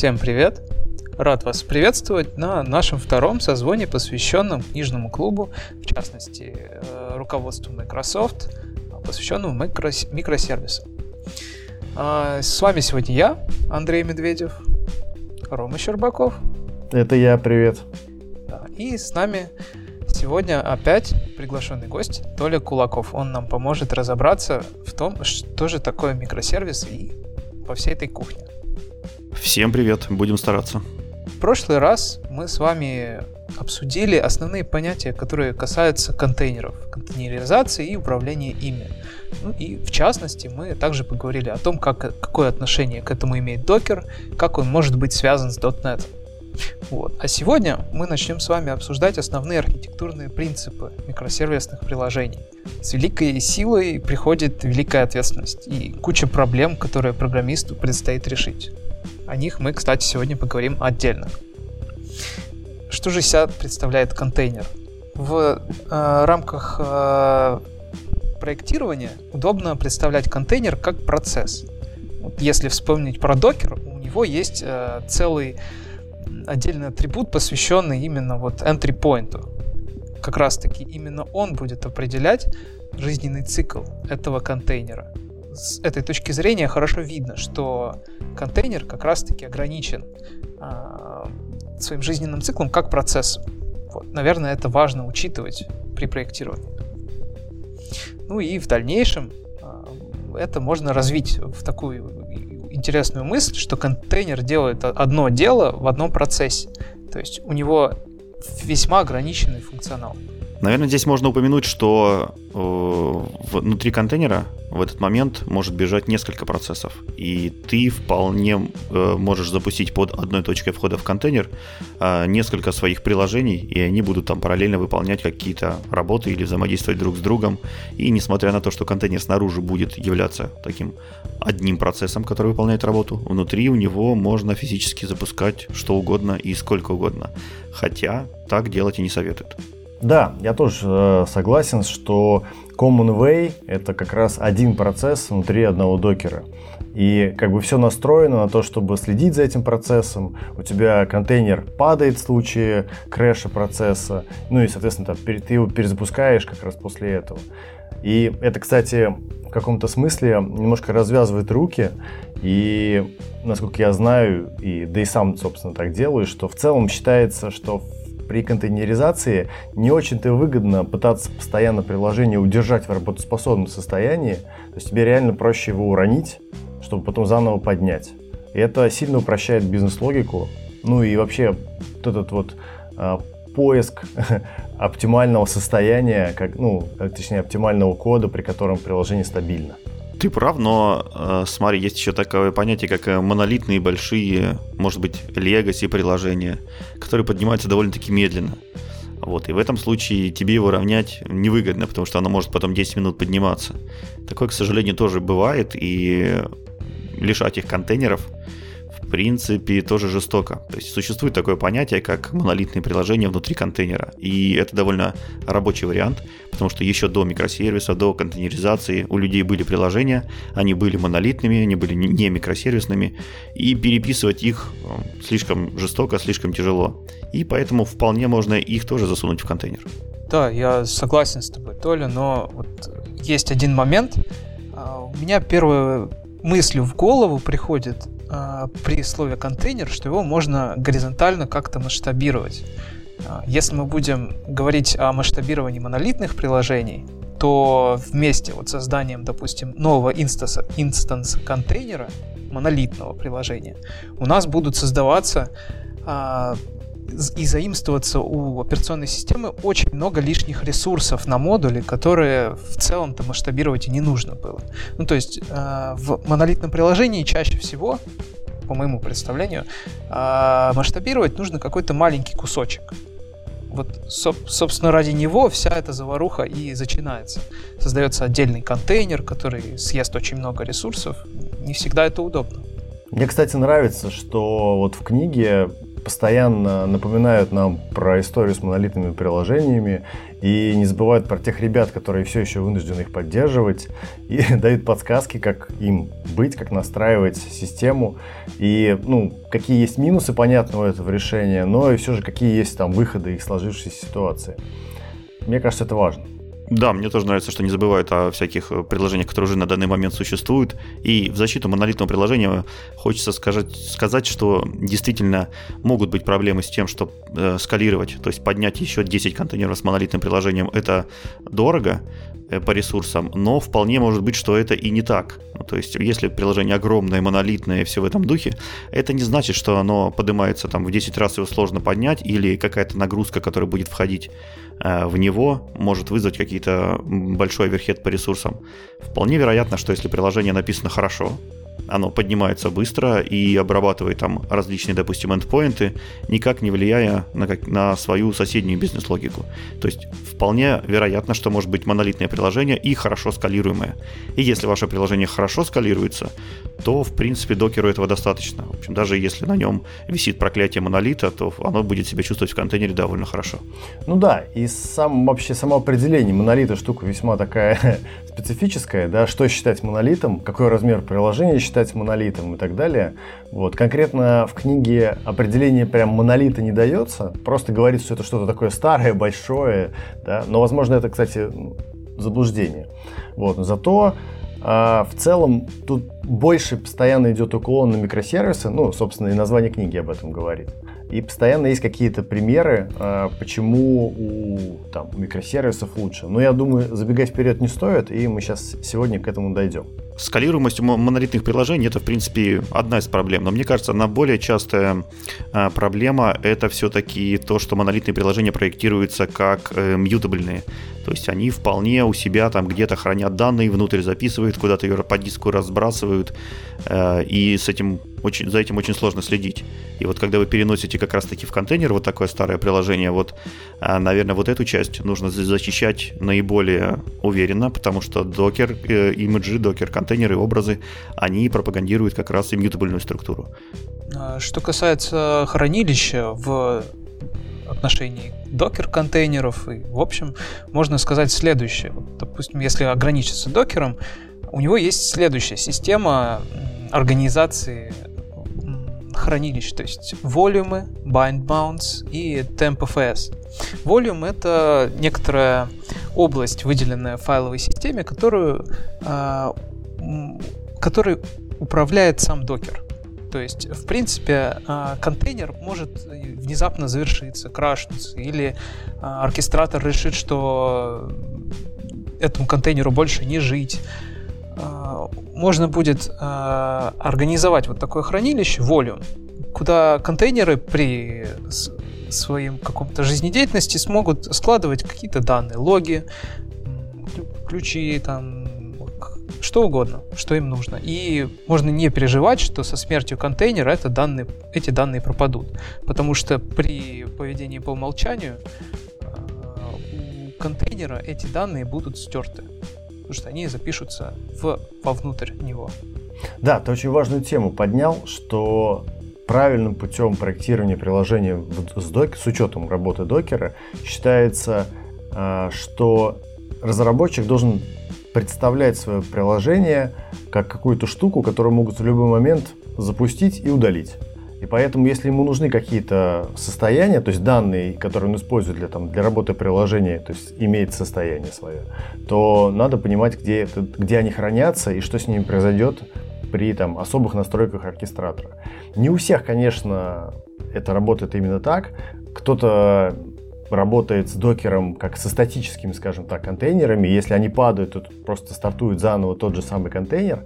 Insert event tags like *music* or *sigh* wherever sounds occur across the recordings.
Всем привет! Рад вас приветствовать на нашем втором созвоне, посвященном книжному клубу, в частности, э, руководству Microsoft, посвященному микро- микросервисам. С вами сегодня я, Андрей Медведев, Рома Щербаков. Это я, привет. И с нами сегодня опять приглашенный гость Толя Кулаков. Он нам поможет разобраться в том, что же такое микросервис и по всей этой кухне. Всем привет, будем стараться. В прошлый раз мы с вами обсудили основные понятия, которые касаются контейнеров, контейнеризации и управления ими. Ну и в частности мы также поговорили о том, как, какое отношение к этому имеет докер, как он может быть связан с .NET. Вот. А сегодня мы начнем с вами обсуждать основные архитектурные принципы микросервисных приложений. С великой силой приходит великая ответственность и куча проблем, которые программисту предстоит решить. О них мы, кстати, сегодня поговорим отдельно. Что же себя представляет контейнер? В э, рамках э, проектирования удобно представлять контейнер как процесс. Вот если вспомнить про докер, у него есть э, целый отдельный атрибут, посвященный именно вот entry point. Как раз таки именно он будет определять жизненный цикл этого контейнера. С этой точки зрения хорошо видно, что контейнер как раз таки ограничен э, своим жизненным циклом как процессом. Вот. Наверное, это важно учитывать при проектировании. Ну и в дальнейшем э, это можно развить в такую интересную мысль, что контейнер делает одно дело в одном процессе. То есть у него весьма ограниченный функционал. Наверное, здесь можно упомянуть, что э, внутри контейнера в этот момент может бежать несколько процессов, и ты вполне э, можешь запустить под одной точкой входа в контейнер э, несколько своих приложений, и они будут там параллельно выполнять какие-то работы или взаимодействовать друг с другом. И несмотря на то, что контейнер снаружи будет являться таким одним процессом, который выполняет работу, внутри у него можно физически запускать что угодно и сколько угодно. Хотя так делать и не советуют. Да, я тоже э, согласен, что Common Way это как раз один процесс внутри одного докера. И как бы все настроено на то, чтобы следить за этим процессом. У тебя контейнер падает в случае крэша процесса. Ну и, соответственно, ты его перезапускаешь как раз после этого. И это, кстати, в каком-то смысле немножко развязывает руки. И, насколько я знаю, и да и сам, собственно, так делаю, что в целом считается, что при контейнеризации не очень-то выгодно пытаться постоянно приложение удержать в работоспособном состоянии. То есть тебе реально проще его уронить, чтобы потом заново поднять. И это сильно упрощает бизнес-логику. Ну и вообще вот этот вот э, поиск *laughs* оптимального состояния, как, ну, точнее, оптимального кода, при котором приложение стабильно. Ты прав, но э, смотри, есть еще такое понятие, как э, монолитные большие, может быть, legacy приложения, которые поднимаются довольно-таки медленно. Вот, и в этом случае тебе его равнять невыгодно, потому что оно может потом 10 минут подниматься. Такое, к сожалению, тоже бывает, и лишать их контейнеров принципе, тоже жестоко. То есть существует такое понятие, как монолитные приложения внутри контейнера. И это довольно рабочий вариант, потому что еще до микросервиса, до контейнеризации у людей были приложения, они были монолитными, они были не микросервисными, и переписывать их э, слишком жестоко, слишком тяжело. И поэтому вполне можно их тоже засунуть в контейнер. Да, я согласен с тобой, Толя, но вот есть один момент. А, у меня первая мысль в голову приходит э, при слове контейнер, что его можно горизонтально как-то масштабировать. Э, если мы будем говорить о масштабировании монолитных приложений, то вместе вот созданием, допустим, нового инстанса, инстанс контейнера, монолитного приложения, у нас будут создаваться э, и заимствоваться у операционной системы очень много лишних ресурсов на модуле, которые в целом-то масштабировать и не нужно было. Ну, то есть э, в монолитном приложении чаще всего, по моему представлению, э, масштабировать нужно какой-то маленький кусочек. Вот, собственно, ради него вся эта заваруха и начинается. Создается отдельный контейнер, который съест очень много ресурсов. Не всегда это удобно. Мне, кстати, нравится, что вот в книге постоянно напоминают нам про историю с монолитными приложениями и не забывают про тех ребят, которые все еще вынуждены их поддерживать и *laughs* дают подсказки, как им быть, как настраивать систему и, ну, какие есть минусы, понятно, у этого решения, но и все же какие есть там выходы из сложившейся ситуации. Мне кажется, это важно. Да, мне тоже нравится, что не забывают о всяких э, приложениях, которые уже на данный момент существуют. И в защиту монолитного приложения хочется сказать, сказать что действительно могут быть проблемы с тем, что э, скалировать, то есть поднять еще 10 контейнеров с монолитным приложением, это дорого, по ресурсам, но вполне может быть, что это и не так. Ну, то есть, если приложение огромное, монолитное, все в этом духе, это не значит, что оно поднимается там в 10 раз его сложно поднять, или какая-то нагрузка, которая будет входить э, в него, может вызвать какие-то большой оверхед по ресурсам. Вполне вероятно, что если приложение написано хорошо, оно поднимается быстро и обрабатывает там различные, допустим, эндпоинты, никак не влияя на, как, на свою соседнюю бизнес-логику. То есть вполне вероятно, что может быть монолитное приложение и хорошо скалируемое. И если ваше приложение хорошо скалируется, то, в принципе, докеру этого достаточно. В общем, даже если на нем висит проклятие монолита, то оно будет себя чувствовать в контейнере довольно хорошо. Ну да, и сам, вообще само определение монолита штука весьма такая *laughs* специфическая, да, что считать монолитом, какой размер приложения считать монолитом и так далее. Вот. Конкретно в книге определение прям монолита не дается, просто говорится, что это что-то такое старое, большое, да, но, возможно, это, кстати, заблуждение. Вот. Но зато а, в целом тут больше постоянно идет уклон на микросервисы, ну, собственно, и название книги об этом говорит. И постоянно есть какие-то примеры, а, почему у там, микросервисов лучше. Но я думаю, забегать вперед не стоит, и мы сейчас сегодня к этому дойдем. Скалируемость монолитных приложений это, в принципе, одна из проблем. Но мне кажется, она более частая а, проблема это все-таки то, что монолитные приложения проектируются как э, мьютабельные. То есть они вполне у себя там где-то хранят данные, внутрь записывают, куда-то ее по диску разбрасывают. Э, и с этим очень, за этим очень сложно следить. И вот когда вы переносите как раз-таки в контейнер вот такое старое приложение, вот, наверное, вот эту часть нужно защищать наиболее уверенно, потому что докер, э, имиджи, докер, контейнеры, образы, они пропагандируют как раз иммютабельную структуру. А, что касается хранилища в отношении докер-контейнеров, и, в общем, можно сказать следующее. Вот, допустим, если ограничиться докером, у него есть следующая система организации хранилищ, то есть волюмы, bind bounds и temp.fs. Volume — это некоторая область, выделенная в файловой системе, которую, э, которой управляет сам докер. То есть, в принципе, э, контейнер может внезапно завершиться, крашнуться, или э, оркестратор решит, что этому контейнеру больше не жить можно будет организовать вот такое хранилище, волю, куда контейнеры при своем каком-то жизнедеятельности смогут складывать какие-то данные, логи, ключи, там, что угодно, что им нужно. И можно не переживать, что со смертью контейнера это данные, эти данные пропадут. Потому что при поведении по умолчанию э, у контейнера эти данные будут стерты потому что они запишутся в, вовнутрь него. Да, ты очень важную тему поднял, что правильным путем проектирования приложения с, док, с учетом работы докера считается, а, что разработчик должен представлять свое приложение как какую-то штуку, которую могут в любой момент запустить и удалить. И поэтому, если ему нужны какие-то состояния, то есть данные, которые он использует для, там, для работы приложения, то есть имеет состояние свое, то надо понимать, где, это, где они хранятся и что с ними произойдет при там, особых настройках оркестратора. Не у всех, конечно, это работает именно так. Кто-то работает с докером как со статическими, скажем так, контейнерами. Если они падают, то просто стартует заново тот же самый контейнер.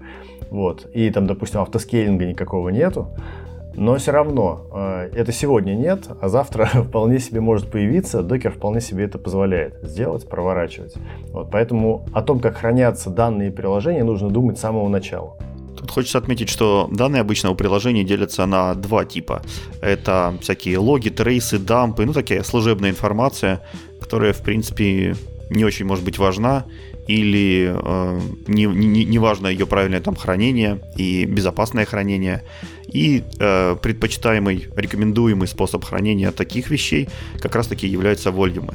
Вот. И там, допустим, автоскейлинга никакого нету. Но все равно, э, это сегодня нет, а завтра *laughs* вполне себе может появиться. Докер вполне себе это позволяет сделать, проворачивать. Вот, поэтому о том, как хранятся данные приложения, нужно думать с самого начала. Тут хочется отметить, что данные обычно у приложений делятся на два типа. Это всякие логи, трейсы, дампы, ну такая служебная информация, которая, в принципе, не очень может быть важна, или э, не, не, не важно ее правильное там хранение и безопасное хранение. И э, предпочитаемый, рекомендуемый способ хранения таких вещей как раз-таки являются вольюмы.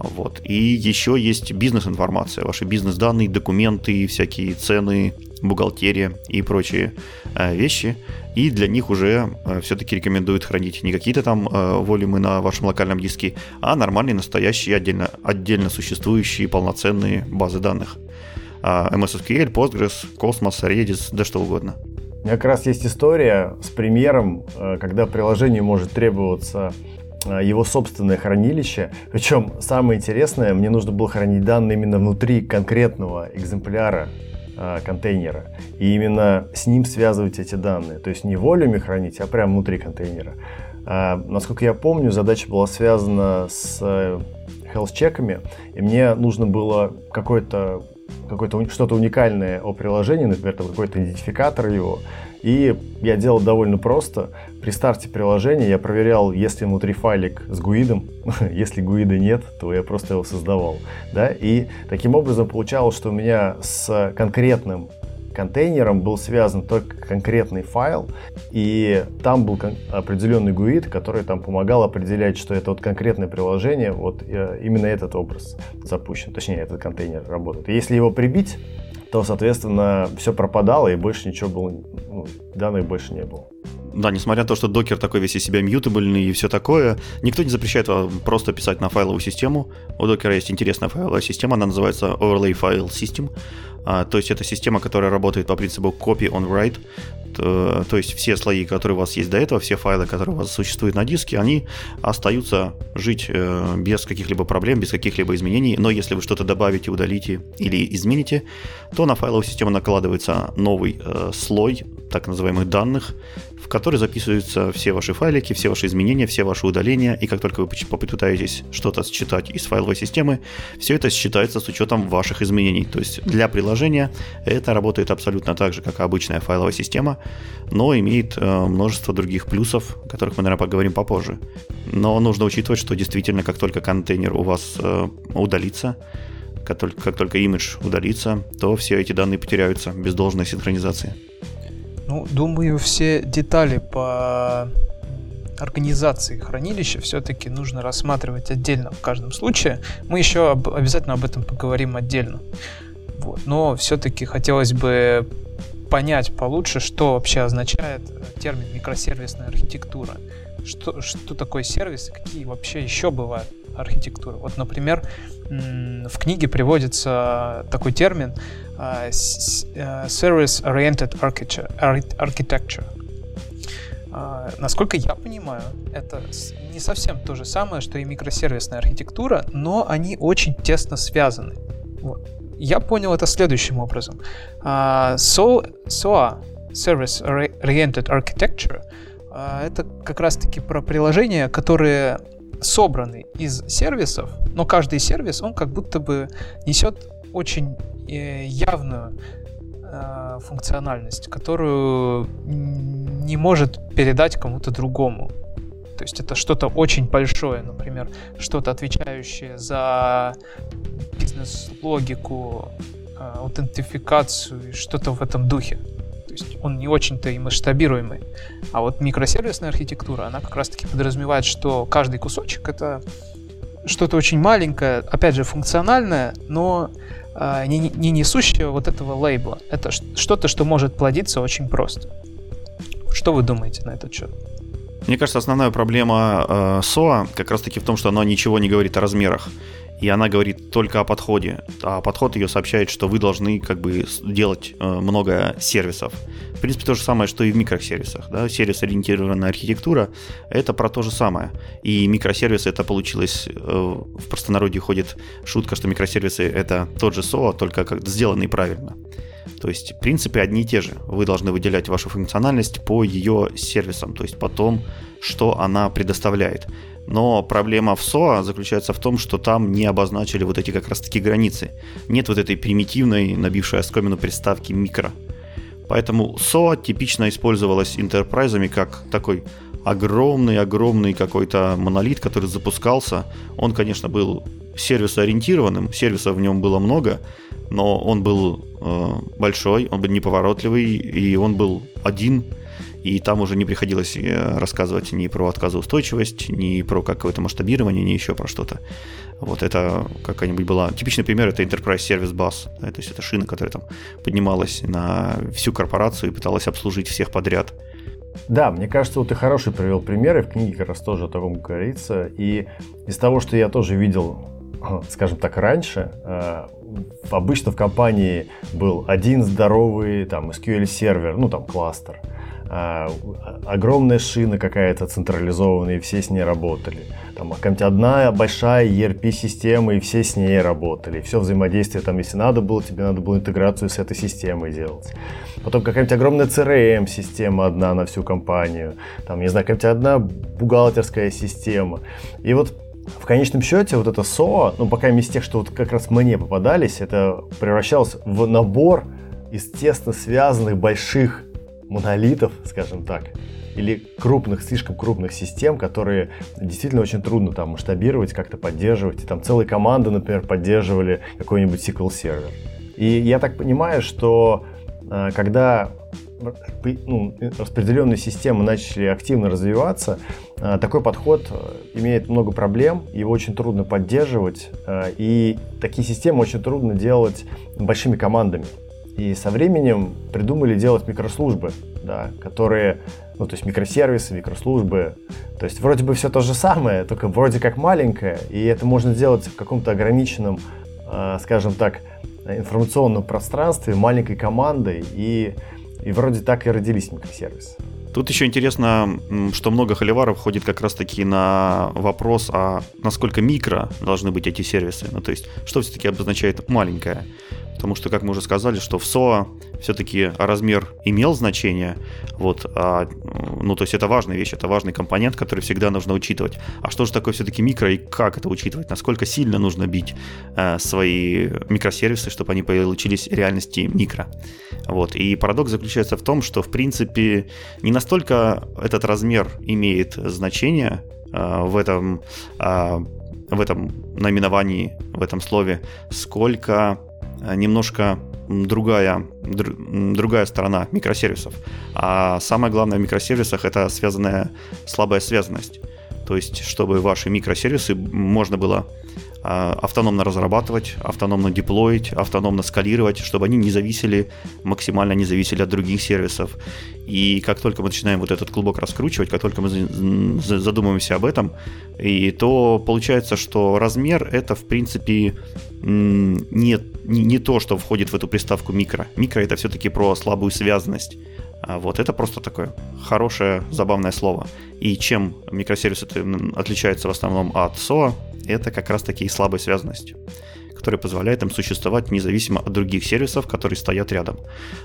Вот. И еще есть бизнес-информация, ваши бизнес-данные, документы, всякие цены, бухгалтерия и прочие э, вещи. И для них уже э, все-таки рекомендуют хранить не какие-то там э, волюмы на вашем локальном диске, а нормальные, настоящие, отдельно, отдельно существующие полноценные базы данных. Э, MS SQL, Postgres, Cosmos, Redis, да что угодно. У меня как раз есть история с примером, когда приложению может требоваться его собственное хранилище. Причем самое интересное, мне нужно было хранить данные именно внутри конкретного экземпляра э, контейнера. И именно с ним связывать эти данные. То есть не волюме хранить, а прямо внутри контейнера. А, насколько я помню, задача была связана с э, health-чеками, и мне нужно было какое-то какое-то что-то уникальное о приложении, например, какой-то идентификатор его, и я делал довольно просто. При старте приложения я проверял, есть ли внутри файлик с гуидом. *laughs* Если гуида нет, то я просто его создавал. Да? И таким образом получалось, что у меня с конкретным контейнером был связан только конкретный файл, и там был определенный GUID, который там помогал определять, что это вот конкретное приложение, вот э, именно этот образ запущен, точнее, этот контейнер работает. И если его прибить, то, соответственно, все пропадало, и больше ничего было, ну, данных больше не было. Да, несмотря на то, что докер такой весь из себя мьютабельный и все такое, никто не запрещает вам просто писать на файловую систему. У докера есть интересная файловая система, она называется Overlay File System. А, то есть это система, которая работает по принципу copy on write. То, есть все слои, которые у вас есть до этого, все файлы, которые у вас существуют на диске, они остаются жить э, без каких-либо проблем, без каких-либо изменений. Но если вы что-то добавите, удалите или измените, то на файловую систему накладывается новый э, слой так называемых данных, в который записываются все ваши файлики, все ваши изменения, все ваши удаления, и как только вы попытаетесь что-то считать из файловой системы, все это считается с учетом ваших изменений. То есть для приложения это работает абсолютно так же, как обычная файловая система, но имеет э, множество других плюсов, о которых мы, наверное, поговорим попозже. Но нужно учитывать, что действительно, как только контейнер у вас э, удалится, как только имидж удалится, то все эти данные потеряются без должной синхронизации. Ну, думаю, все детали по организации хранилища все-таки нужно рассматривать отдельно в каждом случае. Мы еще об, обязательно об этом поговорим отдельно. Вот. Но все-таки хотелось бы понять получше, что вообще означает термин микросервисная архитектура. Что, что такое сервис и какие вообще еще бывают архитектуры. Вот, например, в книге приводится такой термин uh, Service-Oriented Architecture. Uh, насколько я понимаю, это не совсем то же самое, что и микросервисная архитектура, но они очень тесно связаны. Вот. Я понял это следующим образом. So, SOA, Service Oriented Architecture, это как раз-таки про приложения, которые собраны из сервисов, но каждый сервис, он как будто бы несет очень э, явную э, функциональность, которую не может передать кому-то другому. То есть это что-то очень большое, например, что-то отвечающее за бизнес-логику, э, аутентификацию что-то в этом духе. То есть он не очень-то и масштабируемый. А вот микросервисная архитектура, она как раз-таки подразумевает, что каждый кусочек это что-то очень маленькое, опять же, функциональное, но э, не, не несущее вот этого лейбла. Это что-то, что может плодиться очень просто. Что вы думаете на этот счет? Мне кажется, основная проблема э, SOA как раз-таки в том, что она ничего не говорит о размерах и она говорит только о подходе. А подход ее сообщает, что вы должны как бы делать э, много сервисов. В принципе, то же самое, что и в микросервисах. Да? Сервис-ориентированная архитектура — это про то же самое. И микросервисы — это получилось... Э, в простонародье ходит шутка, что микросервисы — это тот же SOA, только как сделанный правильно. То есть, в принципе, одни и те же. Вы должны выделять вашу функциональность по ее сервисам, то есть по тому, что она предоставляет. Но проблема в SOA заключается в том, что там не обозначили вот эти как раз-таки границы. Нет вот этой примитивной, набившей оскомину приставки микро. Поэтому SOA типично использовалась интерпрайзами как такой огромный-огромный какой-то монолит, который запускался. Он, конечно, был сервисоориентированным, сервисов в нем было много, но он был э, большой, он был неповоротливый, и он был один, и там уже не приходилось э, рассказывать ни про отказоустойчивость, ни про какое-то масштабирование, ни еще про что-то. Вот это какая-нибудь была... Типичный пример — это Enterprise Service Bus. Да, то есть это шина, которая там поднималась на всю корпорацию и пыталась обслужить всех подряд. Да, мне кажется, вот ты хороший привел примеры, в книге как раз тоже о таком говорится. И из того, что я тоже видел, *clears throat* скажем так, раньше, э, обычно в компании был один здоровый там SQL сервер, ну там кластер, а, огромная шина какая-то централизованная, и все с ней работали. Там одна большая ERP-система, и все с ней работали. Все взаимодействие там, если надо было, тебе надо было интеграцию с этой системой делать. Потом какая-нибудь огромная CRM-система одна на всю компанию. Там, не знаю, какая-нибудь одна бухгалтерская система. И вот в конечном счете вот это SOA, ну, пока из тех, что вот как раз мне попадались, это превращалось в набор из тесно связанных больших монолитов, скажем так, или крупных, слишком крупных систем, которые действительно очень трудно там масштабировать, как-то поддерживать. И там целые команды, например, поддерживали какой-нибудь SQL сервер. И я так понимаю, что э, когда ну, распределенные системы начали активно развиваться, э, такой подход э, имеет много проблем, его очень трудно поддерживать, и такие системы очень трудно делать большими командами. И со временем придумали делать микрослужбы, да, которые, ну, то есть микросервисы, микрослужбы. То есть вроде бы все то же самое, только вроде как маленькое, и это можно сделать в каком-то ограниченном, э, скажем так, информационном пространстве, маленькой командой, и, и вроде так и родились микросервисы. Тут еще интересно, что много холиваров ходит как раз-таки на вопрос, а насколько микро должны быть эти сервисы. Ну, то есть, что все-таки обозначает маленькое. Потому что, как мы уже сказали, что в SOA все-таки размер имел значение. Вот, а, ну, то есть это важная вещь, это важный компонент, который всегда нужно учитывать. А что же такое все-таки микро и как это учитывать? Насколько сильно нужно бить э, свои микросервисы, чтобы они получились реальности микро? Вот. И парадокс заключается в том, что, в принципе, не настолько этот размер имеет значение э, в этом э, в этом наименовании, в этом слове, сколько Э, немножко другая, другая сторона микросервисов. А самое главное в микросервисах это связанная слабая связанность. То есть, чтобы ваши микросервисы можно было автономно разрабатывать, автономно деплоить, автономно скалировать, чтобы они не зависели, максимально не зависели от других сервисов. И как только мы начинаем вот этот клубок раскручивать, как только мы задумываемся об этом, и то получается, что размер это в принципе не, не, не то, что входит в эту приставку микро. Микро это все-таки про слабую связанность. А вот это просто такое хорошее, забавное слово. И чем микросервисы отличаются в основном от SOA, это как раз таки и слабой связанностью которая позволяет им существовать независимо от других сервисов, которые стоят рядом.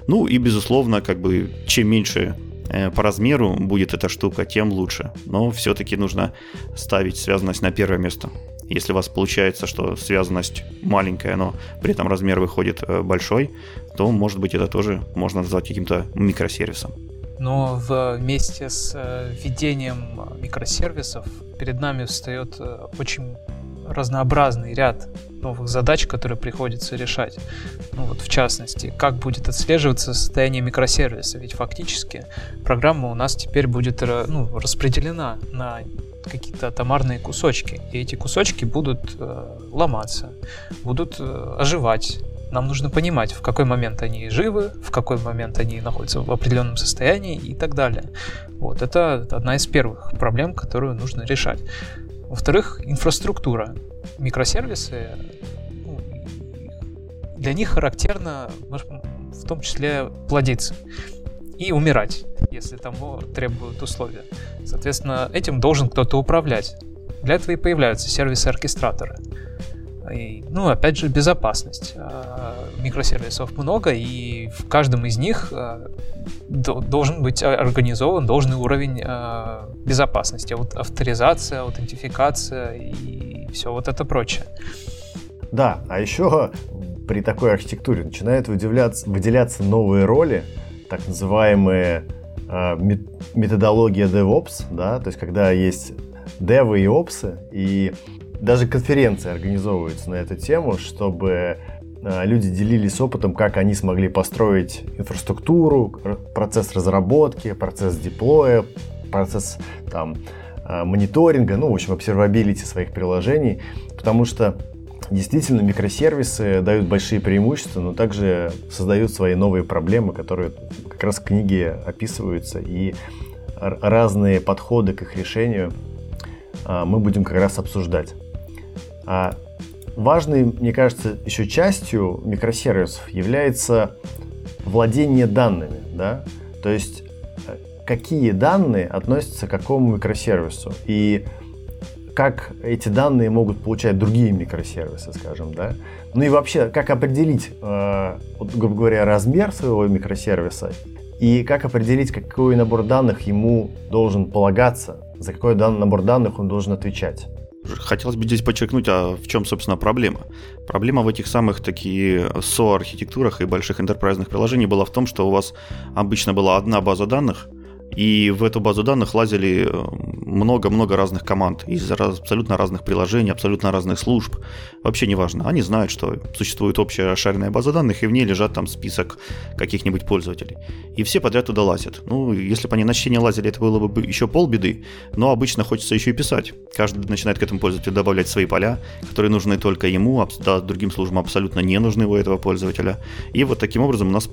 Ну и, безусловно, как бы чем меньше э, по размеру будет эта штука, тем лучше. Но все-таки нужно ставить связанность на первое место. Если у вас получается, что связанность маленькая, но при этом размер выходит э, большой, то, может быть, это тоже можно назвать каким-то микросервисом. Но вместе с э, введением микросервисов перед нами встает очень разнообразный ряд новых задач, которые приходится решать. Ну вот в частности, как будет отслеживаться состояние микросервиса, ведь фактически программа у нас теперь будет э, ну, распределена на какие-то атомарные кусочки, и эти кусочки будут э, ломаться, будут э, оживать. Нам нужно понимать, в какой момент они живы, в какой момент они находятся в определенном состоянии и так далее. Вот это одна из первых проблем, которую нужно решать. Во-вторых, инфраструктура. Микросервисы, ну, для них характерно в том числе плодиться и умирать, если того требуют условия. Соответственно, этим должен кто-то управлять. Для этого и появляются сервисы-оркестраторы. И, ну, опять же, безопасность. А, микросервисов много, и в каждом из них а, должен быть организован должный уровень а, безопасности. Вот авторизация, аутентификация и все вот это прочее. Да, а еще при такой архитектуре начинают выделяться новые роли, так называемые методология DevOps, да, то есть когда есть девы и опсы, и даже конференции организовываются на эту тему, чтобы э, люди делились опытом, как они смогли построить инфраструктуру, процесс разработки, процесс деплоя, процесс там, э, мониторинга, ну, в общем, обсервабилити своих приложений, потому что действительно микросервисы дают большие преимущества, но также создают свои новые проблемы, которые как раз в книге описываются, и разные подходы к их решению а, мы будем как раз обсуждать. А важной, мне кажется, еще частью микросервисов является владение данными, да, то есть э, какие данные относятся к какому микросервису и как эти данные могут получать другие микросервисы, скажем, да. Ну и вообще, как определить, э, вот, грубо говоря, размер своего микросервиса и как определить, какой набор данных ему должен полагаться, за какой дан- набор данных он должен отвечать. Хотелось бы здесь подчеркнуть, а в чем, собственно, проблема. Проблема в этих самых таких SO-архитектурах и больших enterprise приложений была в том, что у вас обычно была одна база данных – и в эту базу данных лазили э, много-много разных команд из абсолютно разных приложений, абсолютно разных служб. Вообще не важно. Они знают, что существует общая расширенная база данных, и в ней лежат там список каких-нибудь пользователей. И все подряд туда лазят. Ну, если бы они на чтение лазили, это было бы еще полбеды, но обычно хочется еще и писать. Каждый начинает к этому пользователю добавлять свои поля, которые нужны только ему, а да, другим службам абсолютно не нужны у этого пользователя. И вот таким образом у нас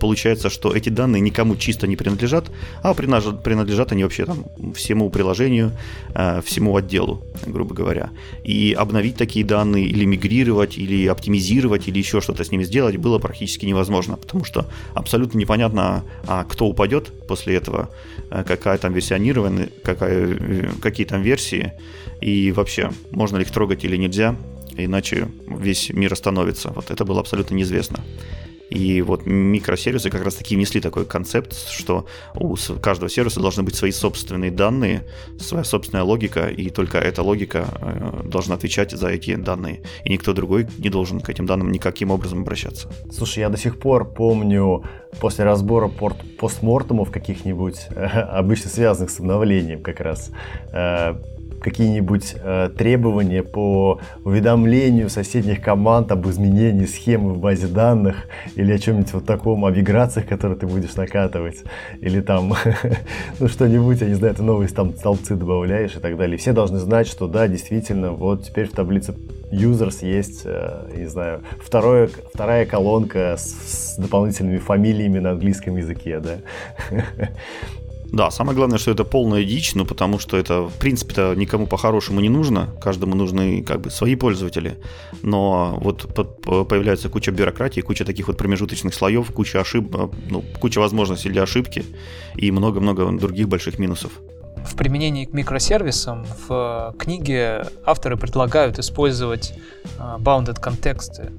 получается, что эти данные никому чисто не принадлежат, а принадлежат они вообще там всему приложению, э, всему отделу, грубо говоря. И обновить такие данные или мигрировать, или оптимизировать, или еще что-то с ними сделать было практически невозможно, потому что абсолютно непонятно, а кто упадет после этого, э, какая там версионирование, какая, э, какие там версии, и вообще, можно ли их трогать или нельзя, иначе весь мир остановится. Вот это было абсолютно неизвестно. И вот микросервисы как раз таки внесли такой концепт, что у каждого сервиса должны быть свои собственные данные, своя собственная логика, и только эта логика э, должна отвечать за эти данные. И никто другой не должен к этим данным никаким образом обращаться. Слушай, я до сих пор помню после разбора порт постмортумов каких-нибудь, *laughs* обычно связанных с обновлением как раз, э, какие-нибудь э, требования по уведомлению соседних команд об изменении схемы в базе данных или о чем-нибудь вот таком, о миграциях, которые ты будешь накатывать, или там, *laughs* ну что-нибудь, я не знаю, ты новые там столбцы добавляешь и так далее. Все должны знать, что да, действительно, вот теперь в таблице users есть, э, не знаю, второе, вторая колонка с, с дополнительными фамилиями на английском языке, да. *laughs* Да, самое главное, что это полная дичь, ну потому что это, в принципе-то, никому по-хорошему не нужно, каждому нужны как бы свои пользователи, но вот появляется куча бюрократии, куча таких вот промежуточных слоев, куча ошибок, ну, куча возможностей для ошибки и много-много других больших минусов. В применении к микросервисам в книге авторы предлагают использовать а, bounded контексты,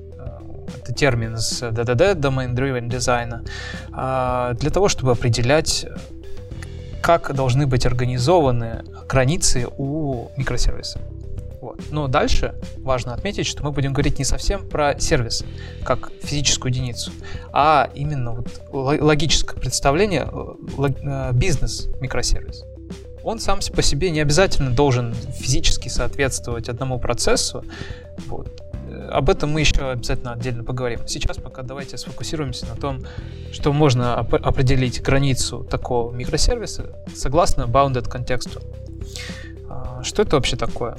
это термин с DDD, Domain Driven Design, для того, чтобы определять как должны быть организованы границы у микросервиса. Вот. Но дальше важно отметить, что мы будем говорить не совсем про сервис, как физическую единицу, а именно вот логическое представление, э, э, бизнес микросервис. Он сам по себе не обязательно должен физически соответствовать одному процессу. Вот об этом мы еще обязательно отдельно поговорим. Сейчас пока давайте сфокусируемся на том, что можно оп- определить границу такого микросервиса согласно bounded контексту. А, что это вообще такое?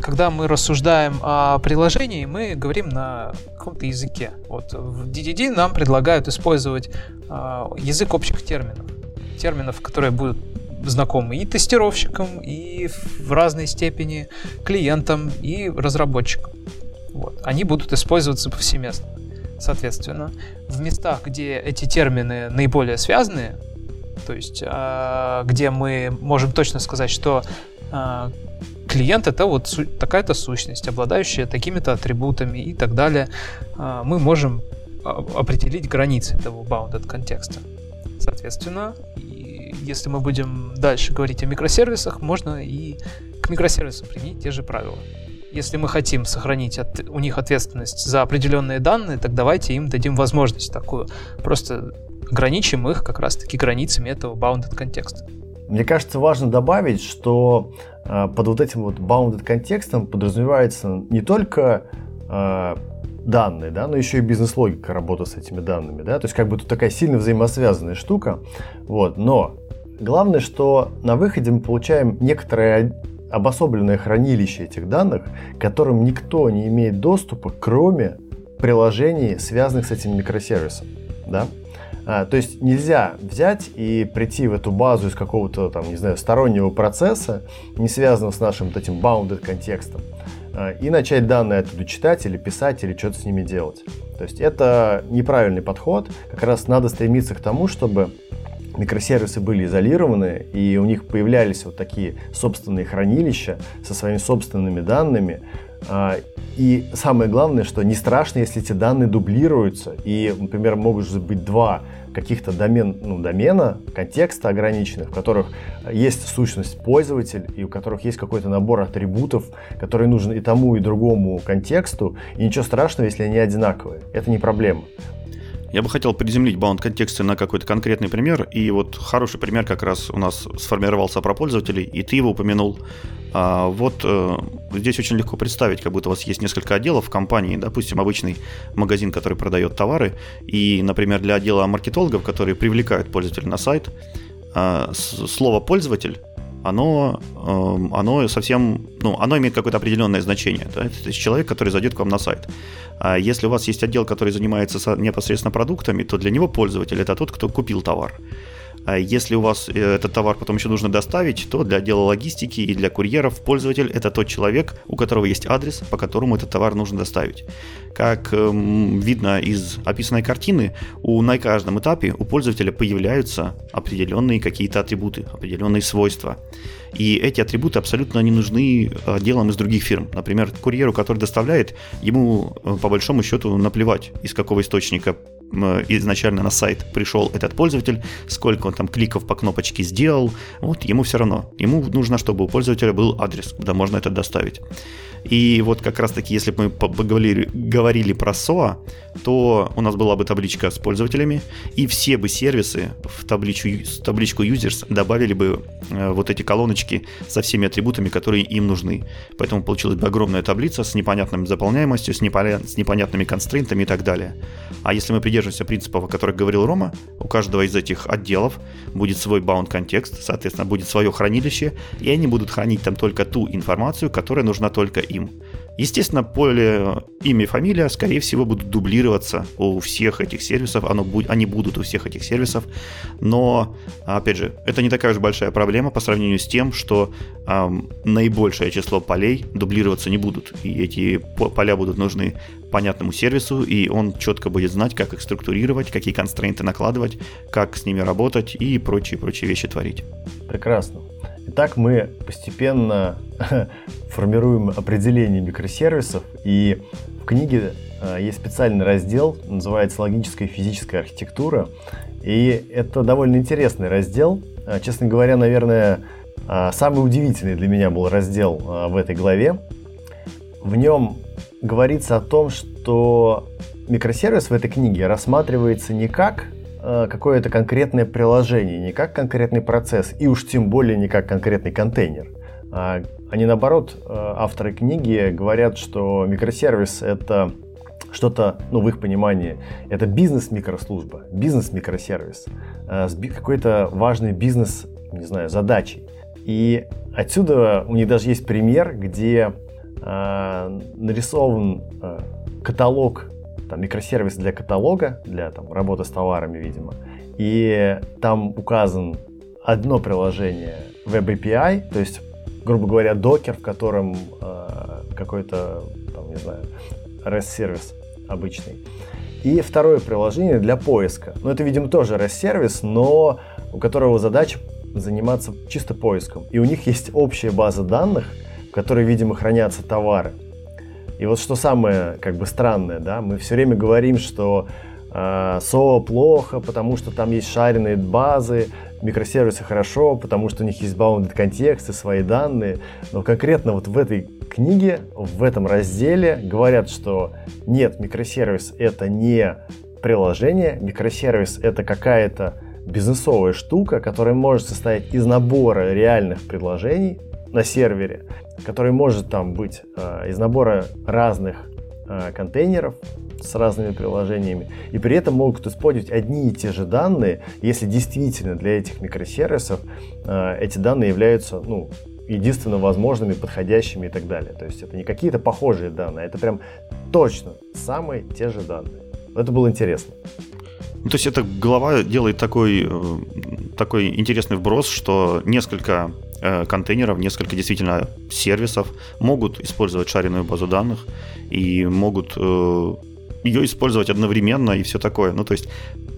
Когда мы рассуждаем о приложении, мы говорим на каком-то языке. Вот в DDD нам предлагают использовать а, язык общих терминов. Терминов, которые будут знакомы и тестировщикам, и в разной степени клиентам, и разработчикам. Вот. Они будут использоваться повсеместно. Соответственно, в местах, где эти термины наиболее связаны, то есть а, где мы можем точно сказать, что а, клиент это вот такая-то сущность, обладающая такими-то атрибутами и так далее, а, мы можем определить границы этого bounded контекста. Соответственно, если мы будем дальше говорить о микросервисах, можно и к микросервисам применить те же правила. Если мы хотим сохранить от, у них ответственность за определенные данные, так давайте им дадим возможность такую. Просто ограничим их как раз-таки границами этого bounded контекста. Мне кажется, важно добавить, что э, под вот этим вот bounded контекстом подразумевается не только э, данные, да, но еще и бизнес-логика работы с этими данными, да, то есть как бы тут такая сильно взаимосвязанная штука, вот, но главное, что на выходе мы получаем некоторое обособленное хранилище этих данных, к которым никто не имеет доступа, кроме приложений, связанных с этим микросервисом, да, а, то есть нельзя взять и прийти в эту базу из какого-то там, не знаю, стороннего процесса, не связанного с нашим вот этим bounded контекстом, а, и начать данные оттуда читать или писать, или что-то с ними делать. То есть это неправильный подход. Как раз надо стремиться к тому, чтобы микросервисы были изолированы, и у них появлялись вот такие собственные хранилища со своими собственными данными. А, и самое главное, что не страшно, если эти данные дублируются, и, например, могут быть два каких-то домен, ну, домена, контекста ограниченных, в которых есть сущность пользователь, и у которых есть какой-то набор атрибутов, который нужен и тому, и другому контексту, и ничего страшного, если они одинаковые. Это не проблема. Я бы хотел приземлить баунд контексты на какой-то конкретный пример. И вот хороший пример как раз у нас сформировался про пользователей, и ты его упомянул. А, вот э, здесь очень легко представить, как будто у вас есть несколько отделов в компании, допустим, обычный магазин, который продает товары, и, например, для отдела маркетологов, которые привлекают пользователя на сайт, э, слово «пользователь» оно, эм, оно совсем, ну, оно имеет какое-то определенное значение. Да? То есть человек, который зайдет к вам на сайт. А если у вас есть отдел, который занимается непосредственно продуктами, то для него пользователь это тот, кто купил товар. А если у вас э, этот товар потом еще нужно доставить, то для отдела логистики и для курьеров пользователь это тот человек, у которого есть адрес, по которому этот товар нужно доставить. Как эм, видно из описанной картины, у, на каждом этапе у пользователя появляются определенные какие-то атрибуты, определенные свойства. И эти атрибуты абсолютно не нужны отделам из других фирм. Например, курьеру, который доставляет, ему э, по большому счету наплевать, из какого источника изначально на сайт пришел этот пользователь, сколько он там кликов по кнопочке сделал, вот ему все равно. Ему нужно, чтобы у пользователя был адрес, куда можно это доставить. И вот как раз таки, если бы мы поговорили, говорили про SOA, то у нас была бы табличка с пользователями, и все бы сервисы в табличку, табличку users добавили бы э, вот эти колоночки со всеми атрибутами, которые им нужны. Поэтому получилась бы огромная таблица с непонятной заполняемостью, с, непоня... с непонятными констрейнтами и так далее. А если мы придерживаемся принципов, о которых говорил Рома, у каждого из этих отделов будет свой bound контекст, соответственно, будет свое хранилище, и они будут хранить там только ту информацию, которая нужна только им. Естественно, поле имя и фамилия, скорее всего, будут дублироваться у всех этих сервисов, оно, они будут у всех этих сервисов, но, опять же, это не такая уж большая проблема по сравнению с тем, что эм, наибольшее число полей дублироваться не будут, и эти поля будут нужны понятному сервису, и он четко будет знать, как их структурировать, какие констрейнты накладывать, как с ними работать и прочие-прочие вещи творить. Прекрасно. Итак, мы постепенно *laughs* формируем определение микросервисов, и в книге э, есть специальный раздел, называется «Логическая и физическая архитектура», и это довольно интересный раздел. Э, честно говоря, наверное, э, самый удивительный для меня был раздел в этой главе. В нем говорится о том, что микросервис в этой книге рассматривается не как какое-то конкретное приложение, не как конкретный процесс, и уж тем более не как конкретный контейнер. А, они наоборот, э, авторы книги говорят, что микросервис это что-то, ну, в их понимании, это бизнес-микрослужба, бизнес-микросервис э, какой-то важной бизнес, не знаю, задачей. И отсюда у них даже есть пример, где э, нарисован э, каталог там, микросервис для каталога, для там, работы с товарами, видимо. И там указан одно приложение Web API, то есть, грубо говоря, докер, в котором э, какой-то, там, не знаю, REST-сервис обычный. И второе приложение для поиска. Ну, это, видимо, тоже REST-сервис, но у которого задача заниматься чисто поиском. И у них есть общая база данных, в которой, видимо, хранятся товары. И вот что самое как бы странное, да, мы все время говорим, что э, SOA плохо, потому что там есть шаренные базы, микросервисы хорошо, потому что у них есть bounded контексты, свои данные. Но конкретно вот в этой книге, в этом разделе говорят, что нет, микросервис это не приложение, микросервис это какая-то бизнесовая штука, которая может состоять из набора реальных предложений на сервере, который может там быть э, из набора разных э, контейнеров с разными приложениями, и при этом могут использовать одни и те же данные, если действительно для этих микросервисов э, эти данные являются ну, единственно возможными, подходящими и так далее. То есть это не какие-то похожие данные, это прям точно самые те же данные. Это было интересно. Ну, то есть эта глава делает такой, такой интересный вброс, что несколько контейнеров, несколько действительно сервисов могут использовать шаренную базу данных и могут э, ее использовать одновременно и все такое. Ну, то есть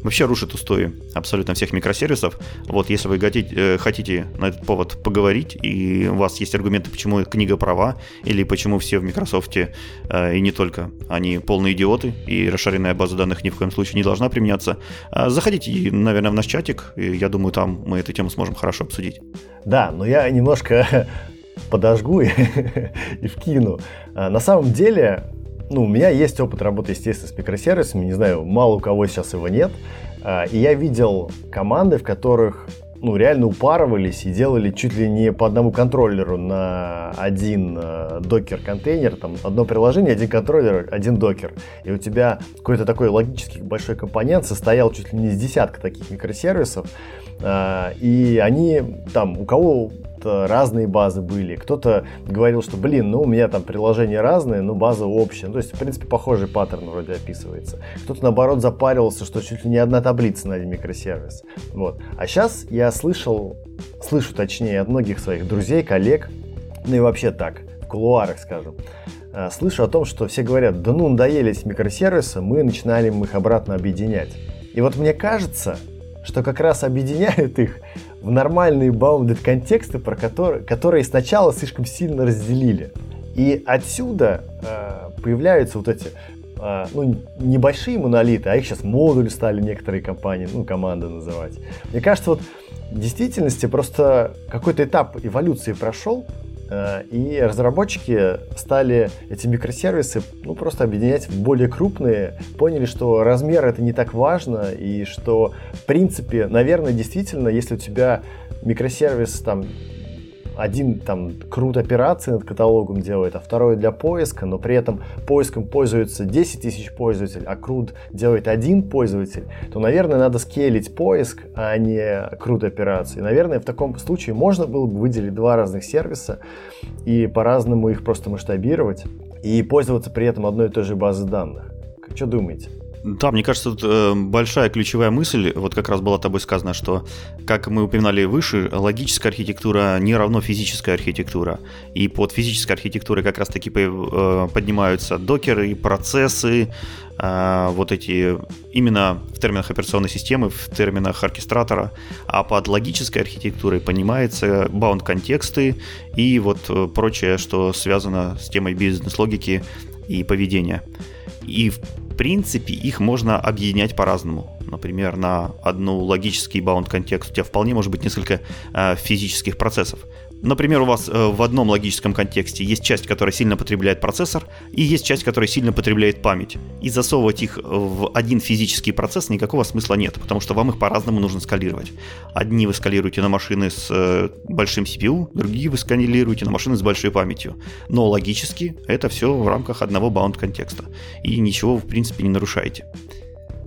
вообще рушит устои абсолютно всех микросервисов. Вот если вы хотите, э, хотите на этот повод поговорить, и у вас есть аргументы, почему книга права, или почему все в Microsoft, э, и не только, они полные идиоты, и расширенная база данных ни в коем случае не должна применяться, э, заходите, наверное, в наш чатик, и я думаю, там мы эту тему сможем хорошо обсудить. Да, но я немножко *laughs* подожгу и, *laughs* и вкину. На самом деле, ну, у меня есть опыт работы, естественно, с микросервисами, не знаю, мало у кого сейчас его нет, а, и я видел команды, в которых ну, реально упарывались и делали чуть ли не по одному контроллеру на один э, докер-контейнер, там одно приложение, один контроллер, один докер. И у тебя какой-то такой логический большой компонент состоял чуть ли не из десятка таких микросервисов, э, и они там, у кого разные базы были, кто-то говорил, что, блин, ну у меня там приложения разные, но база общая. Ну, то есть, в принципе, похожий паттерн вроде описывается. Кто-то, наоборот, запаривался, что чуть ли не одна таблица на один микросервис. Вот. А сейчас я слышал, слышу точнее от многих своих друзей, коллег, ну и вообще так, в кулуарах, скажем, э, слышу о том, что все говорят, да ну надоели эти микросервисы, мы начинали их обратно объединять. И вот мне кажется, что как раз объединяют их в нормальные bounded контексты, про которые, которые сначала слишком сильно разделили. И отсюда э, появляются вот эти э, ну, небольшие монолиты, а их сейчас модули стали некоторые компании, ну, команды называть. Мне кажется, вот в действительности просто какой-то этап эволюции прошел, и разработчики стали эти микросервисы ну, просто объединять в более крупные, поняли, что размер это не так важно, и что, в принципе, наверное, действительно, если у тебя микросервис там один там крут операции над каталогом делает, а второй для поиска, но при этом поиском пользуется 10 тысяч пользователей, а крут делает один пользователь, то, наверное, надо скейлить поиск, а не крут операции. Наверное, в таком случае можно было бы выделить два разных сервиса и по-разному их просто масштабировать и пользоваться при этом одной и той же базой данных. Что думаете? Да, мне кажется, тут э, большая ключевая мысль, вот как раз была тобой сказано, что, как мы упоминали выше, логическая архитектура не равно физическая архитектура. И под физической архитектурой как раз-таки э, поднимаются докеры, процессы, э, вот эти именно в терминах операционной системы, в терминах оркестратора, а под логической архитектурой понимается баунд-контексты и вот прочее, что связано с темой бизнес-логики и поведения. И принципе, их можно объединять по-разному. Например, на одну логический баунд контекст у тебя вполне может быть несколько э, физических процессов. Например, у вас э, в одном логическом контексте есть часть, которая сильно потребляет процессор, и есть часть, которая сильно потребляет память. И засовывать их в один физический процесс никакого смысла нет, потому что вам их по-разному нужно скалировать. Одни вы скалируете на машины с э, большим CPU, другие вы скалируете на машины с большой памятью. Но логически это все в рамках одного баунд контекста. И ничего, в принципе, не нарушаете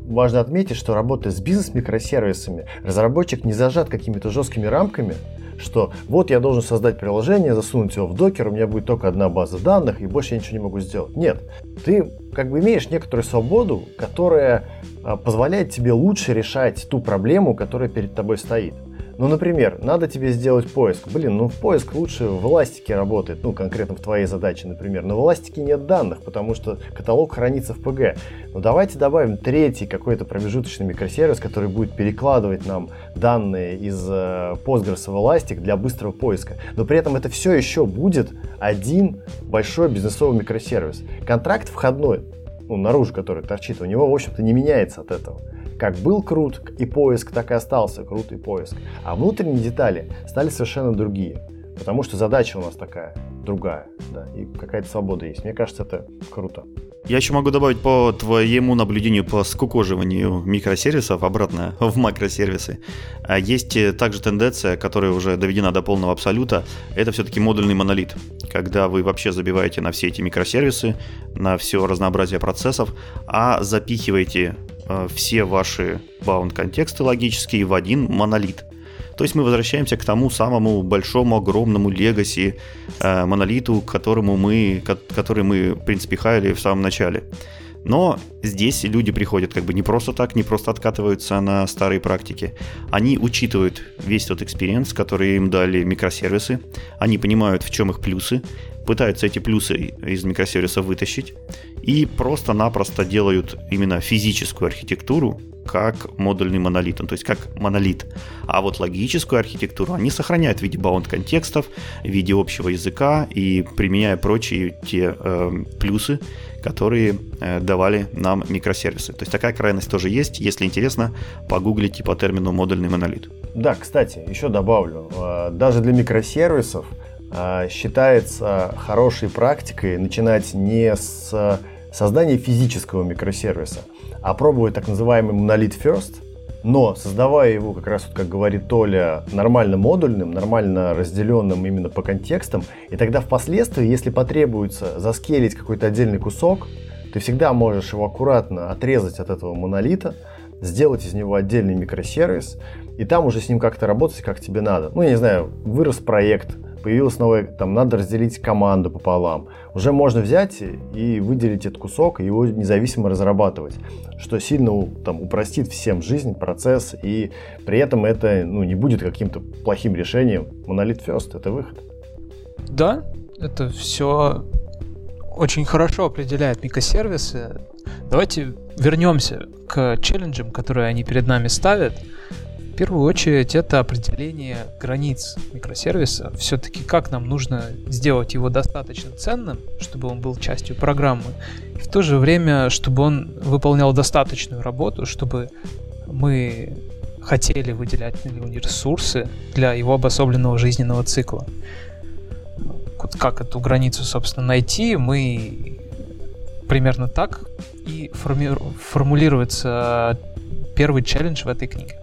важно отметить, что работая с бизнес-микросервисами, разработчик не зажат какими-то жесткими рамками, что вот я должен создать приложение, засунуть его в докер, у меня будет только одна база данных, и больше я ничего не могу сделать. Нет, ты как бы имеешь некоторую свободу, которая а, позволяет тебе лучше решать ту проблему, которая перед тобой стоит. Ну, например, надо тебе сделать поиск. Блин, ну поиск лучше в эластике работает, ну, конкретно в твоей задаче, например. Но в эластике нет данных, потому что каталог хранится в PG. Ну, давайте добавим третий какой-то промежуточный микросервис, который будет перекладывать нам данные из э, Postgres в Elastic для быстрого поиска. Но при этом это все еще будет один большой бизнесовый микросервис. Контракт входной, ну, наружу, который торчит, у него, в общем-то, не меняется от этого. Как был крут и поиск, так и остался крут и поиск. А внутренние детали стали совершенно другие. Потому что задача у нас такая, другая, да, и какая-то свобода есть. Мне кажется, это круто. Я еще могу добавить по твоему наблюдению по скукоживанию микросервисов обратно в макросервисы. А есть э, также тенденция, которая уже доведена до полного абсолюта, это все-таки модульный монолит. Когда вы вообще забиваете на все эти микросервисы, на все разнообразие процессов, а запихиваете все ваши баунд-контексты логические в один монолит. То есть мы возвращаемся к тому самому большому, огромному легаси, э, монолиту, которому мы, который мы, в принципе, хаяли в самом начале. Но здесь люди приходят как бы не просто так, не просто откатываются на старые практики. Они учитывают весь тот experience, который им дали микросервисы. Они понимают, в чем их плюсы, пытаются эти плюсы из микросервисов вытащить и просто-напросто делают именно физическую архитектуру, как модульный монолит, ну, то есть как монолит. А вот логическую архитектуру они сохраняют в виде bounded context ов, в виде общего языка и применяя прочие те э, плюсы, которые э, давали нам микросервисы. То есть такая крайность тоже есть. Если интересно, погуглите по термину модульный монолит. Да, кстати, еще добавлю. Э, даже для микросервисов э, считается хорошей практикой начинать не с создания физического микросервиса, а так называемый монолит first, но создавая его, как раз вот, как говорит Толя, нормально модульным, нормально разделенным именно по контекстам, и тогда впоследствии, если потребуется заскелить какой-то отдельный кусок, ты всегда можешь его аккуратно отрезать от этого монолита, сделать из него отдельный микросервис, и там уже с ним как-то работать, как тебе надо. Ну, я не знаю, вырос проект, появилось новое, там надо разделить команду пополам. Уже можно взять и выделить этот кусок и его независимо разрабатывать, что сильно там, упростит всем жизнь, процесс, и при этом это ну, не будет каким-то плохим решением. Monolith First — это выход. Да, это все очень хорошо определяет микросервисы. Давайте вернемся к челленджам, которые они перед нами ставят первую очередь это определение границ микросервиса. Все-таки как нам нужно сделать его достаточно ценным, чтобы он был частью программы, и в то же время, чтобы он выполнял достаточную работу, чтобы мы хотели выделять на него ресурсы для его обособленного жизненного цикла. Вот как эту границу, собственно, найти, мы примерно так и форми- формулируется первый челлендж в этой книге.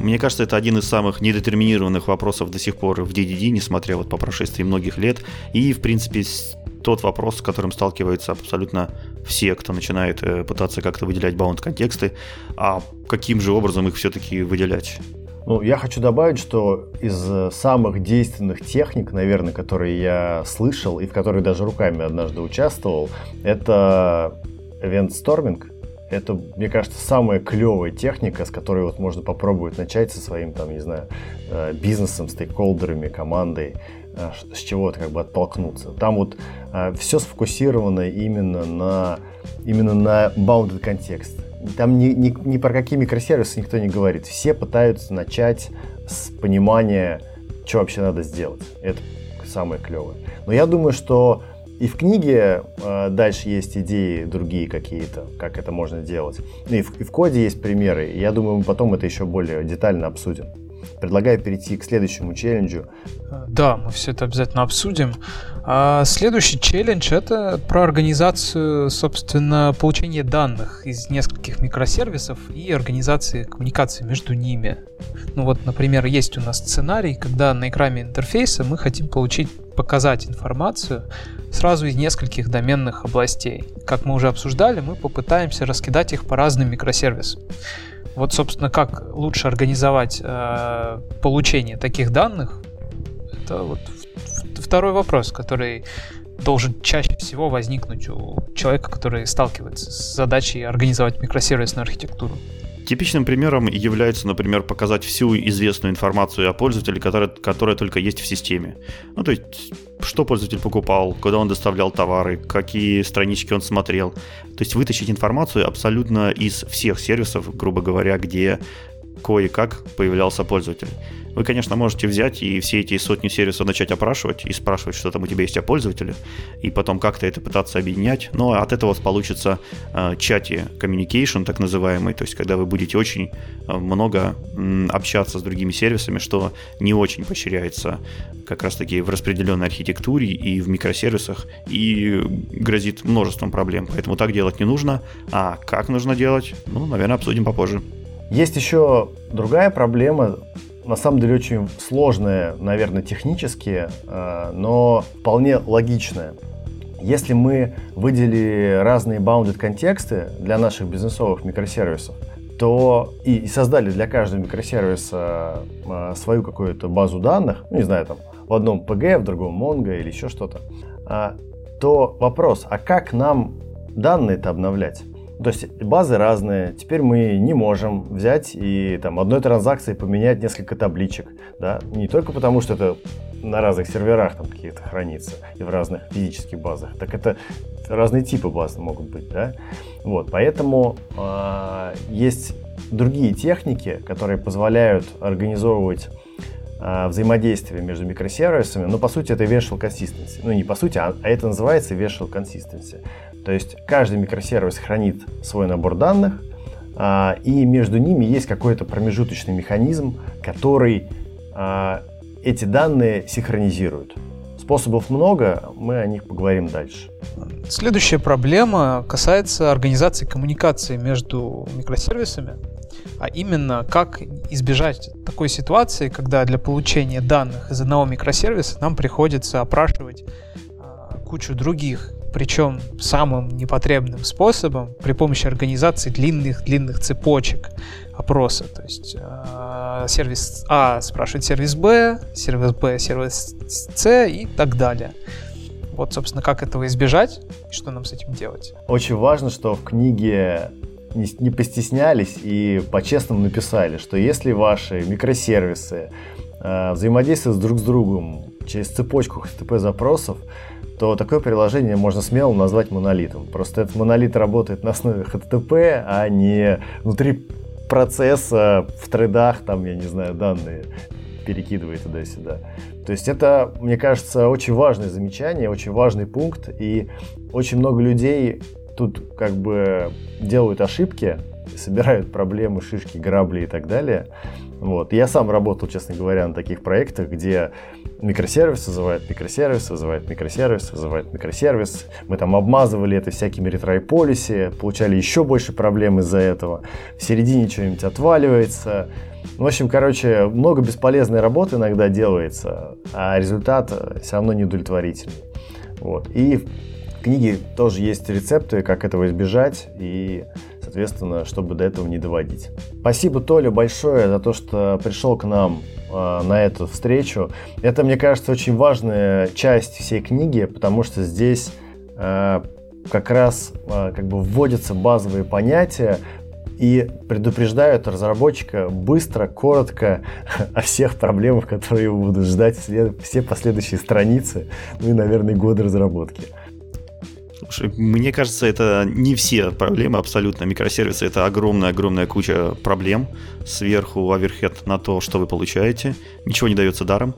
Мне кажется, это один из самых недетерминированных вопросов до сих пор в DDD, несмотря вот по прошествии многих лет. И, в принципе, тот вопрос, с которым сталкиваются абсолютно все, кто начинает э, пытаться как-то выделять баунд-контексты, а каким же образом их все-таки выделять? Ну, я хочу добавить, что из э, самых действенных техник, наверное, которые я слышал и в которых даже руками однажды участвовал, это storming, это, мне кажется, самая клевая техника, с которой вот можно попробовать начать со своим, там, не знаю, э, бизнесом, стейкхолдерами, командой, э, с чего-то как бы оттолкнуться. Там вот э, все сфокусировано именно на, именно на bounded контекст. Там ни, ни, ни про какие микросервисы никто не говорит. Все пытаются начать с понимания, что вообще надо сделать. Это самое клевое. Но я думаю, что и в книге э, дальше есть идеи другие какие-то, как это можно делать. Ну и в, и в коде есть примеры. Я думаю, мы потом это еще более детально обсудим. Предлагаю перейти к следующему челленджу. Да, мы все это обязательно обсудим. А следующий челлендж это про организацию, собственно, получения данных из нескольких микросервисов и организации коммуникации между ними. Ну вот, например, есть у нас сценарий, когда на экране интерфейса мы хотим получить, показать информацию сразу из нескольких доменных областей. Как мы уже обсуждали, мы попытаемся раскидать их по разным микросервисам. Вот, собственно, как лучше организовать э, получение таких данных, это вот второй вопрос, который должен чаще всего возникнуть у человека, который сталкивается с задачей организовать микросервисную архитектуру. Типичным примером является, например, показать всю известную информацию о пользователе, которая, которая только есть в системе. Ну, то есть, что пользователь покупал, куда он доставлял товары, какие странички он смотрел. То есть вытащить информацию абсолютно из всех сервисов, грубо говоря, где кое-как появлялся пользователь. Вы, конечно, можете взять и все эти сотни сервисов начать опрашивать и спрашивать, что там у тебя есть о пользователе, и потом как-то это пытаться объединять. Но от этого получится э, чате communication, так называемый, то есть когда вы будете очень э, много э, общаться с другими сервисами, что не очень поощряется как раз-таки в распределенной архитектуре и в микросервисах, и грозит множеством проблем. Поэтому так делать не нужно. А как нужно делать, ну, наверное, обсудим попозже. Есть еще другая проблема, на самом деле очень сложная, наверное, технически, э, но вполне логичная. Если мы выделили разные bounded контексты для наших бизнесовых микросервисов, то и, и создали для каждого микросервиса э, свою какую-то базу данных, ну, не знаю, там в одном PG, в другом Mongo или еще что-то, а, то вопрос, а как нам данные-то обновлять? То есть базы разные. Теперь мы не можем взять и там одной транзакции поменять несколько табличек. Да? Не только потому, что это на разных серверах там какие-то хранится и в разных физических базах. Так это разные типы баз могут быть. Да? Вот, поэтому э, есть другие техники, которые позволяют организовывать э, взаимодействие между микросервисами, но по сути это visual consistency. Ну не по сути, а, а это называется visual consistency. То есть каждый микросервис хранит свой набор данных, а, и между ними есть какой-то промежуточный механизм, который а, эти данные синхронизирует. Способов много, мы о них поговорим дальше. Следующая проблема касается организации коммуникации между микросервисами, а именно как избежать такой ситуации, когда для получения данных из одного микросервиса нам приходится опрашивать а, кучу других причем самым непотребным способом при помощи организации длинных-длинных цепочек опроса. То есть э, сервис А спрашивает сервис Б, сервис Б сервис С и так далее. Вот, собственно, как этого избежать и что нам с этим делать. Очень важно, что в книге не, не постеснялись и по-честному написали, что если ваши микросервисы э, взаимодействуют друг с другом через цепочку HTTP запросов, то такое приложение можно смело назвать монолитом. Просто этот монолит работает на основе HTTP, а не внутри процесса в тредах, там, я не знаю, данные перекидывает туда-сюда. То есть это, мне кажется, очень важное замечание, очень важный пункт, и очень много людей тут как бы делают ошибки, собирают проблемы, шишки, грабли и так далее. Вот. Я сам работал, честно говоря, на таких проектах, где микросервис вызывает микросервис, вызывает микросервис, вызывает микросервис. Мы там обмазывали это всякими ретрополиси, получали еще больше проблем из-за этого. В середине что-нибудь отваливается. В общем, короче, много бесполезной работы иногда делается, а результат все равно неудовлетворительный. Вот. И в книге тоже есть рецепты, как этого избежать и, соответственно, чтобы до этого не доводить. Спасибо, Толя, большое за то, что пришел к нам э, на эту встречу. Это, мне кажется, очень важная часть всей книги, потому что здесь э, как раз э, как бы вводятся базовые понятия, и предупреждают разработчика быстро, коротко *laughs* о всех проблемах, которые его будут ждать все последующие страницы, ну и, наверное, годы разработки. Мне кажется, это не все проблемы абсолютно. Микросервисы — это огромная-огромная куча проблем. Сверху оверхед на то, что вы получаете. Ничего не дается даром.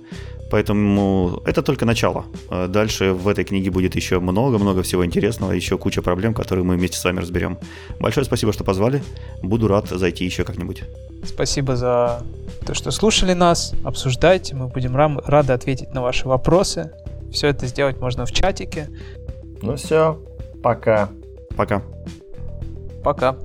Поэтому это только начало. А дальше в этой книге будет еще много-много всего интересного, еще куча проблем, которые мы вместе с вами разберем. Большое спасибо, что позвали. Буду рад зайти еще как-нибудь. Спасибо за то, что слушали нас. Обсуждайте. Мы будем рады ответить на ваши вопросы. Все это сделать можно в чатике. Ну все, пока. Пока. Пока.